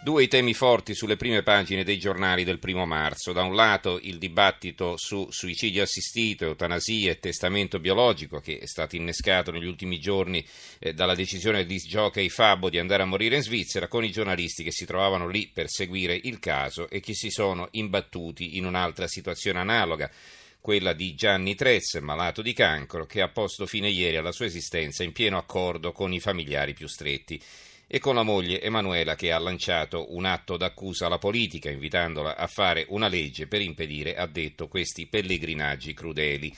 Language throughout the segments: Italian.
Due i temi forti sulle prime pagine dei giornali del primo marzo. Da un lato il dibattito su suicidio assistito, eutanasia e testamento biologico che è stato innescato negli ultimi giorni eh, dalla decisione di Jockey Fabbo di andare a morire in Svizzera con i giornalisti che si trovavano lì per seguire il caso e che si sono imbattuti in un'altra situazione analoga quella di Gianni Trez, malato di cancro, che ha posto fine ieri alla sua esistenza in pieno accordo con i familiari più stretti e con la moglie Emanuela che ha lanciato un atto d'accusa alla politica invitandola a fare una legge per impedire, ha detto, questi pellegrinaggi crudeli.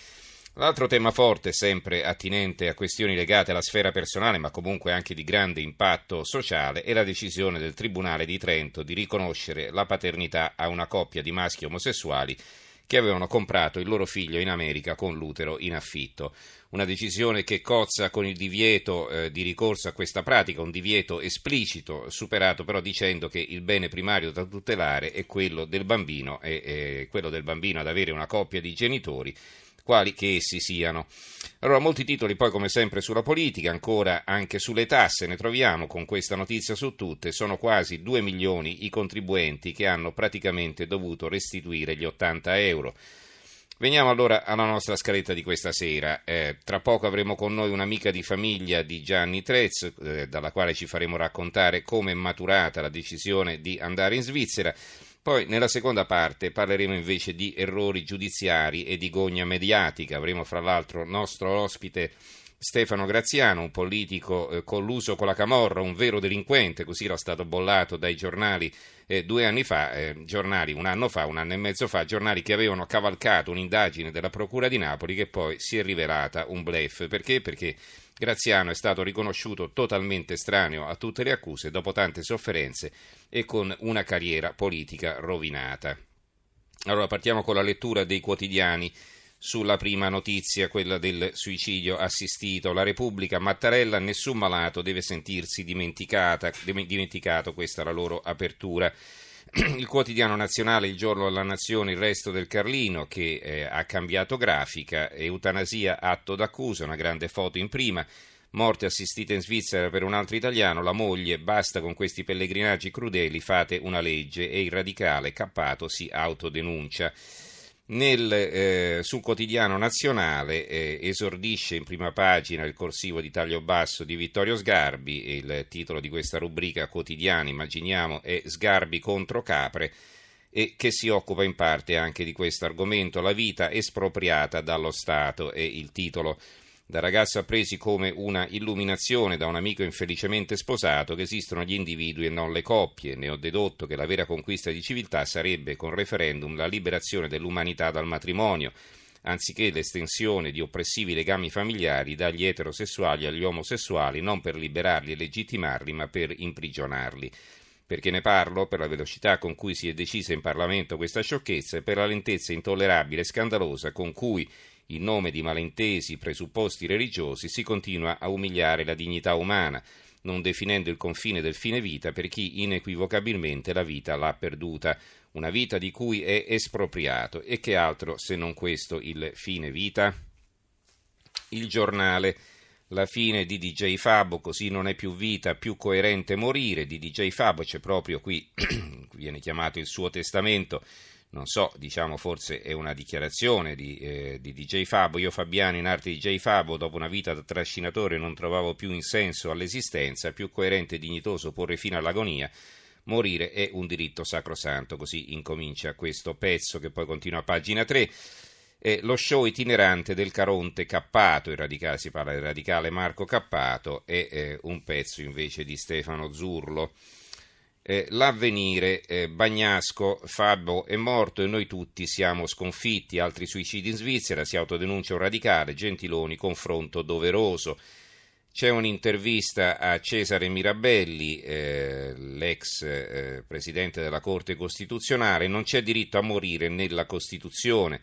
L'altro tema forte, sempre attinente a questioni legate alla sfera personale, ma comunque anche di grande impatto sociale, è la decisione del Tribunale di Trento di riconoscere la paternità a una coppia di maschi omosessuali che avevano comprato il loro figlio in America con l'utero in affitto. Una decisione che cozza con il divieto eh, di ricorso a questa pratica, un divieto esplicito, superato però dicendo che il bene primario da tutelare è quello del bambino, è, è quello del bambino ad avere una coppia di genitori quali che essi siano. Allora, molti titoli poi come sempre sulla politica, ancora anche sulle tasse, ne troviamo con questa notizia su tutte, sono quasi 2 milioni i contribuenti che hanno praticamente dovuto restituire gli 80 euro. Veniamo allora alla nostra scaletta di questa sera. Eh, tra poco avremo con noi un'amica di famiglia di Gianni Trez, eh, dalla quale ci faremo raccontare come è maturata la decisione di andare in Svizzera. Poi nella seconda parte parleremo invece di errori giudiziari e di gogna mediatica. Avremo fra l'altro nostro ospite Stefano Graziano, un politico eh, colluso con la Camorra, un vero delinquente, così era stato bollato dai giornali eh, due anni fa, eh, giornali un anno fa, un anno e mezzo fa, giornali che avevano cavalcato un'indagine della Procura di Napoli che poi si è rivelata un blef. Perché? Perché Graziano è stato riconosciuto totalmente estraneo a tutte le accuse dopo tante sofferenze e con una carriera politica rovinata. Allora partiamo con la lettura dei quotidiani sulla prima notizia, quella del suicidio assistito. La Repubblica, Mattarella, nessun malato deve sentirsi dimenticato, questa è la loro apertura. Il quotidiano nazionale, il giorno della nazione, il resto del Carlino che eh, ha cambiato grafica, eutanasia, atto d'accusa, una grande foto in prima, morte assistita in Svizzera per un altro italiano, la moglie, basta con questi pellegrinaggi crudeli, fate una legge. E il radicale Cappato si autodenuncia. Nel, eh, sul quotidiano nazionale eh, esordisce in prima pagina il corsivo di taglio basso di Vittorio Sgarbi, il titolo di questa rubrica quotidiana, immaginiamo, è Sgarbi contro Capre e che si occupa in parte anche di questo argomento, la vita espropriata dallo Stato è il titolo da ragazzo appresi come una illuminazione da un amico infelicemente sposato che esistono gli individui e non le coppie. Ne ho dedotto che la vera conquista di civiltà sarebbe con referendum la liberazione dell'umanità dal matrimonio, anziché l'estensione di oppressivi legami familiari dagli eterosessuali agli omosessuali, non per liberarli e legittimarli, ma per imprigionarli. Perché ne parlo? Per la velocità con cui si è decisa in Parlamento questa sciocchezza e per la lentezza intollerabile e scandalosa con cui in nome di malintesi presupposti religiosi, si continua a umiliare la dignità umana, non definendo il confine del fine vita per chi inequivocabilmente la vita l'ha perduta, una vita di cui è espropriato. E che altro se non questo il fine vita? Il giornale. La fine di DJ Fabo, così non è più vita, più coerente morire. Di DJ Fabo c'è proprio qui, viene chiamato il suo testamento non so, diciamo forse è una dichiarazione di, eh, di, DJ Fabo, io Fabiano in arte DJ Fabo dopo una vita da trascinatore non trovavo più in senso all'esistenza, più coerente e dignitoso porre fine all'agonia, morire è un diritto sacrosanto, così incomincia questo pezzo che poi continua a pagina 3. Eh, lo show itinerante del Caronte Cappato, radicale, si parla del radicale Marco Cappato, e eh, un pezzo invece di Stefano Zurlo. Eh, l'avvenire, eh, Bagnasco, Fabio è morto e noi tutti siamo sconfitti, altri suicidi in Svizzera, si autodenuncia un radicale, Gentiloni, confronto doveroso. C'è un'intervista a Cesare Mirabelli, eh, l'ex eh, presidente della Corte Costituzionale, non c'è diritto a morire nella Costituzione.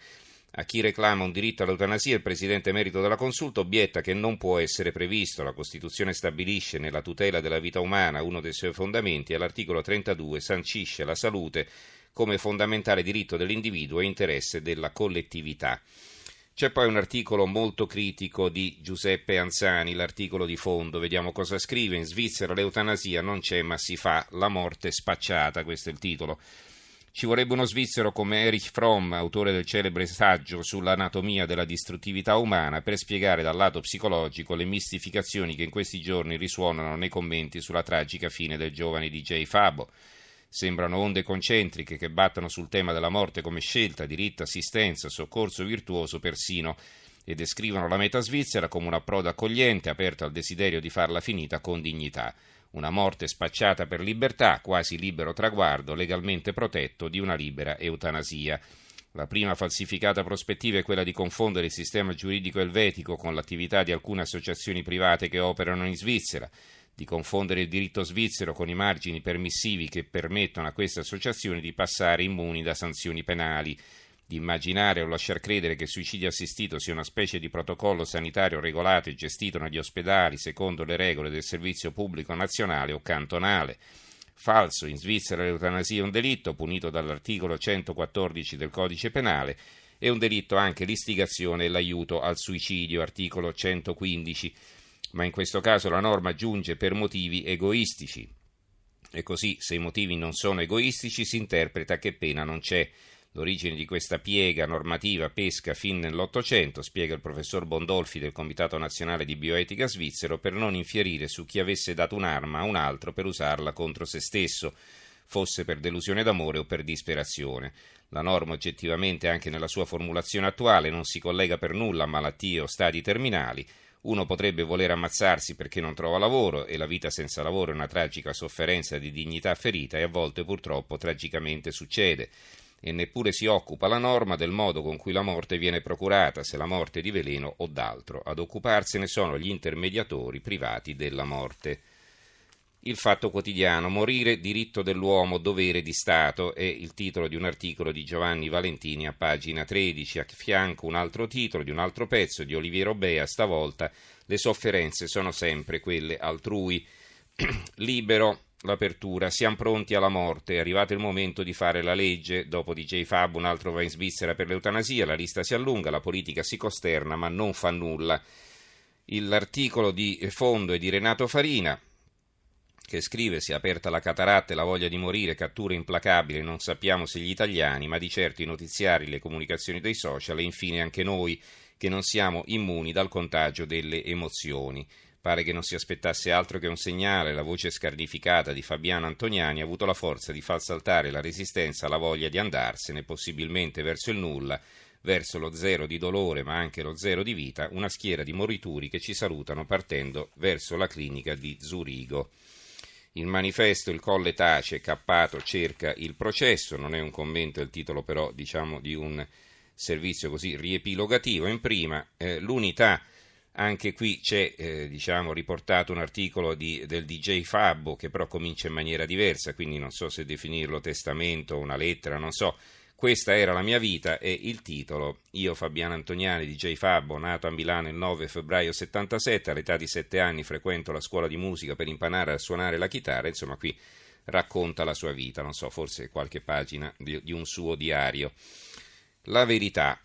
A chi reclama un diritto all'eutanasia, il presidente emerito della consulta obietta che non può essere previsto. La Costituzione stabilisce nella tutela della vita umana uno dei suoi fondamenti e l'articolo 32 sancisce la salute come fondamentale diritto dell'individuo e interesse della collettività. C'è poi un articolo molto critico di Giuseppe Anzani, l'articolo di fondo, vediamo cosa scrive. In Svizzera l'eutanasia non c'è ma si fa la morte spacciata, questo è il titolo. Ci vorrebbe uno svizzero come Erich Fromm, autore del celebre saggio sull'anatomia della distruttività umana, per spiegare dal lato psicologico le mistificazioni che in questi giorni risuonano nei commenti sulla tragica fine del giovane DJ Fabo. Sembrano onde concentriche che battono sul tema della morte come scelta, diritto, assistenza, soccorso virtuoso persino e descrivono la meta svizzera come un approdo accogliente, aperto al desiderio di farla finita con dignità. Una morte spacciata per libertà, quasi libero traguardo, legalmente protetto di una libera eutanasia. La prima falsificata prospettiva è quella di confondere il sistema giuridico elvetico con l'attività di alcune associazioni private che operano in Svizzera di confondere il diritto svizzero con i margini permissivi che permettono a queste associazioni di passare immuni da sanzioni penali, di immaginare o lasciar credere che il suicidio assistito sia una specie di protocollo sanitario regolato e gestito negli ospedali secondo le regole del servizio pubblico nazionale o cantonale. Falso, in Svizzera l'eutanasia è un delitto punito dall'articolo 114 del codice penale e un delitto anche l'istigazione e l'aiuto al suicidio, articolo 115 ma in questo caso la norma giunge per motivi egoistici. E così, se i motivi non sono egoistici, si interpreta che pena non c'è. L'origine di questa piega normativa pesca fin nell'Ottocento, spiega il professor Bondolfi del Comitato Nazionale di Bioetica Svizzero, per non infierire su chi avesse dato un'arma a un altro per usarla contro se stesso, fosse per delusione d'amore o per disperazione. La norma oggettivamente, anche nella sua formulazione attuale, non si collega per nulla a malattie o stadi terminali, uno potrebbe voler ammazzarsi perché non trova lavoro e la vita senza lavoro è una tragica sofferenza di dignità ferita e a volte purtroppo tragicamente succede. E neppure si occupa la norma del modo con cui la morte viene procurata, se la morte di veleno o d'altro. Ad occuparsene sono gli intermediatori privati della morte. Il fatto quotidiano, morire, diritto dell'uomo, dovere di Stato, è il titolo di un articolo di Giovanni Valentini a pagina 13, a fianco un altro titolo di un altro pezzo di Oliviero Bea, stavolta le sofferenze sono sempre quelle altrui. Libero, l'apertura, siamo pronti alla morte, è arrivato il momento di fare la legge, dopo DJ Fab un altro va in Svizzera per l'eutanasia, la lista si allunga, la politica si costerna ma non fa nulla. L'articolo di fondo è di Renato Farina, che scrive si è aperta la cataratta e la voglia di morire, cattura implacabile, non sappiamo se gli italiani, ma di certo i notiziari, le comunicazioni dei social e infine anche noi che non siamo immuni dal contagio delle emozioni. Pare che non si aspettasse altro che un segnale, la voce scarnificata di Fabiano Antoniani ha avuto la forza di far saltare la resistenza alla voglia di andarsene, possibilmente verso il nulla, verso lo zero di dolore ma anche lo zero di vita, una schiera di morituri che ci salutano partendo verso la clinica di Zurigo. Il manifesto Il Colle tace, Cappato cerca il processo, non è un commento, è il titolo però diciamo di un servizio così riepilogativo. In prima, eh, l'unità, anche qui c'è eh, diciamo, riportato un articolo di, del DJ Fabbo che però comincia in maniera diversa, quindi non so se definirlo testamento o una lettera, non so questa era la mia vita e il titolo. Io, Fabiano Antoniani, DJ Fabbo, nato a Milano il 9 febbraio 77, all'età di 7 anni frequento la scuola di musica per imparare a suonare la chitarra, insomma qui racconta la sua vita, non so, forse qualche pagina di, di un suo diario. La verità.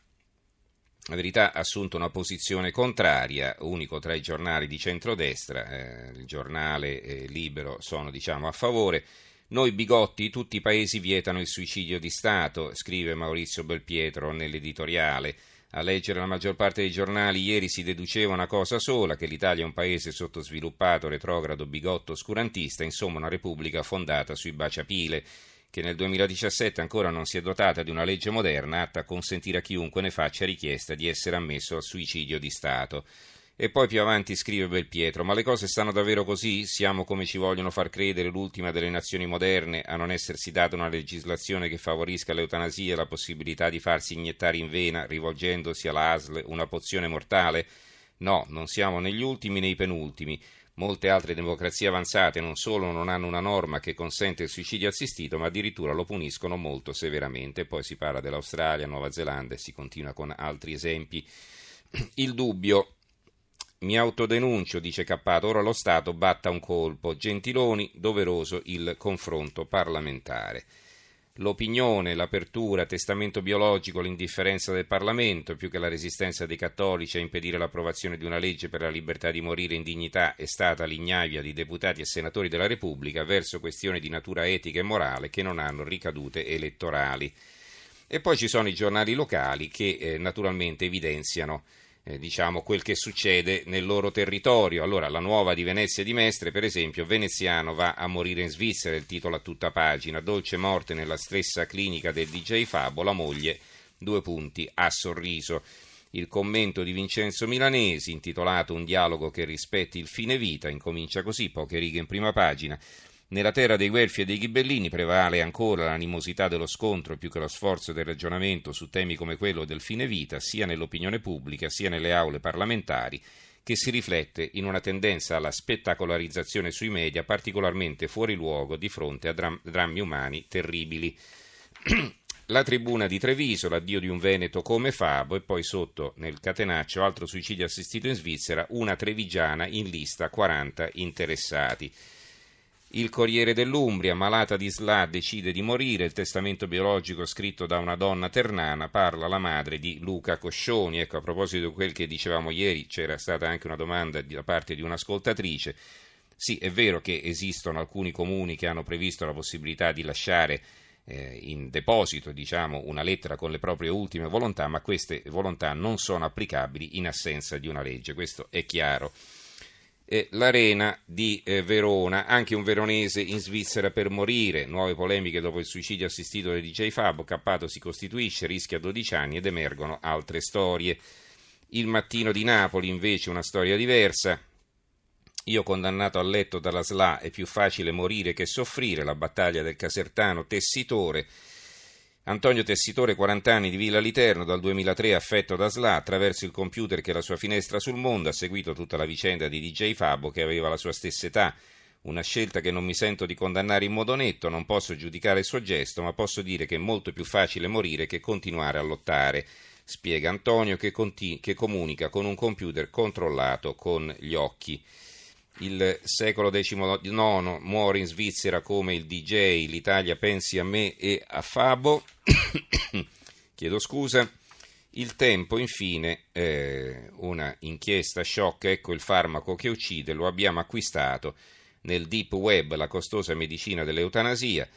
La verità ha assunto una posizione contraria, unico tra i giornali di centrodestra, eh, il giornale eh, libero sono diciamo a favore, noi bigotti, tutti i paesi vietano il suicidio di Stato, scrive Maurizio Belpietro nell'editoriale. A leggere la maggior parte dei giornali ieri si deduceva una cosa sola, che l'Italia è un paese sottosviluppato, retrogrado, bigotto, oscurantista, insomma una repubblica fondata sui baciapile, che nel 2017 ancora non si è dotata di una legge moderna atta a consentire a chiunque ne faccia richiesta di essere ammesso al suicidio di Stato. E poi più avanti scrive Belpietro: Ma le cose stanno davvero così? Siamo come ci vogliono far credere l'ultima delle nazioni moderne a non essersi data una legislazione che favorisca l'eutanasia e la possibilità di farsi iniettare in vena, rivolgendosi all'ASL, una pozione mortale? No, non siamo negli ultimi né i penultimi. Molte altre democrazie avanzate non solo non hanno una norma che consente il suicidio assistito, ma addirittura lo puniscono molto severamente. Poi si parla dell'Australia, Nuova Zelanda e si continua con altri esempi. Il dubbio. Mi autodenuncio, dice Cappato, ora lo Stato batta un colpo. Gentiloni, doveroso il confronto parlamentare l'opinione, l'apertura, testamento biologico, l'indifferenza del Parlamento, più che la resistenza dei cattolici a impedire l'approvazione di una legge per la libertà di morire in dignità, è stata l'ignavia di deputati e senatori della Repubblica verso questioni di natura etica e morale che non hanno ricadute elettorali. E poi ci sono i giornali locali che eh, naturalmente evidenziano eh, diciamo, quel che succede nel loro territorio. Allora, la nuova di Venezia di Mestre, per esempio, Veneziano va a morire in Svizzera, il titolo a tutta pagina, dolce morte nella stessa clinica del DJ Fabo, la moglie, due punti, ha sorriso. Il commento di Vincenzo Milanesi, intitolato Un dialogo che rispetti il fine vita, incomincia così, poche righe in prima pagina. Nella terra dei Guelfi e dei Ghibellini prevale ancora l'animosità dello scontro più che lo sforzo del ragionamento su temi come quello del fine vita, sia nell'opinione pubblica sia nelle aule parlamentari, che si riflette in una tendenza alla spettacolarizzazione sui media particolarmente fuori luogo di fronte a dram- drammi umani terribili. La tribuna di Treviso, l'addio di un Veneto come Fabo e poi sotto nel catenaccio altro suicidio assistito in Svizzera, una trevigiana in lista 40 interessati. Il Corriere dell'Umbria, malata di SLA, decide di morire. Il testamento biologico scritto da una donna ternana parla la madre di Luca Coscioni. Ecco, a proposito di quel che dicevamo ieri, c'era stata anche una domanda da parte di un'ascoltatrice. Sì, è vero che esistono alcuni comuni che hanno previsto la possibilità di lasciare eh, in deposito diciamo, una lettera con le proprie ultime volontà, ma queste volontà non sono applicabili in assenza di una legge. Questo è chiaro l'Arena di eh, Verona, anche un veronese in Svizzera per morire, nuove polemiche dopo il suicidio assistito del DJ Fabo, Cappato si costituisce, rischia 12 anni ed emergono altre storie. Il mattino di Napoli invece una storia diversa. Io condannato a letto dalla SLA è più facile morire che soffrire, la battaglia del casertano tessitore. Antonio Tessitore, 40 anni di Villa Literno, dal 2003 affetto da SLA, attraverso il computer che è la sua finestra sul mondo, ha seguito tutta la vicenda di DJ Fabo che aveva la sua stessa età. Una scelta che non mi sento di condannare in modo netto, non posso giudicare il suo gesto, ma posso dire che è molto più facile morire che continuare a lottare, spiega Antonio che, conti- che comunica con un computer controllato con gli occhi il secolo XIX muore in Svizzera come il DJ, l'Italia pensi a me e a Fabo, chiedo scusa. Il tempo, infine, eh, una inchiesta shock, ecco il farmaco che uccide, lo abbiamo acquistato nel deep web, la costosa medicina dell'eutanasia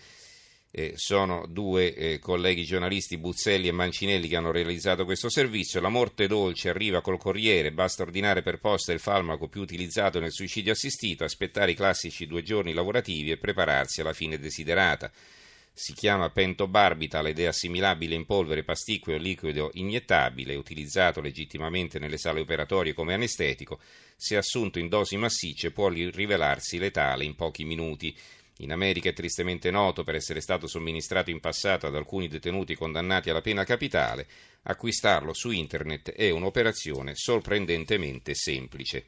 eh, sono due eh, colleghi giornalisti, Buzzelli e Mancinelli, che hanno realizzato questo servizio. La morte dolce arriva col Corriere, basta ordinare per posta il farmaco più utilizzato nel suicidio assistito, aspettare i classici due giorni lavorativi e prepararsi alla fine desiderata. Si chiama pentobarbital ed è assimilabile in polvere, pasticche o liquido iniettabile, utilizzato legittimamente nelle sale operatorie come anestetico. Se assunto in dosi massicce può rivelarsi letale in pochi minuti. In America è tristemente noto per essere stato somministrato in passato ad alcuni detenuti condannati alla pena capitale. Acquistarlo su internet è un'operazione sorprendentemente semplice.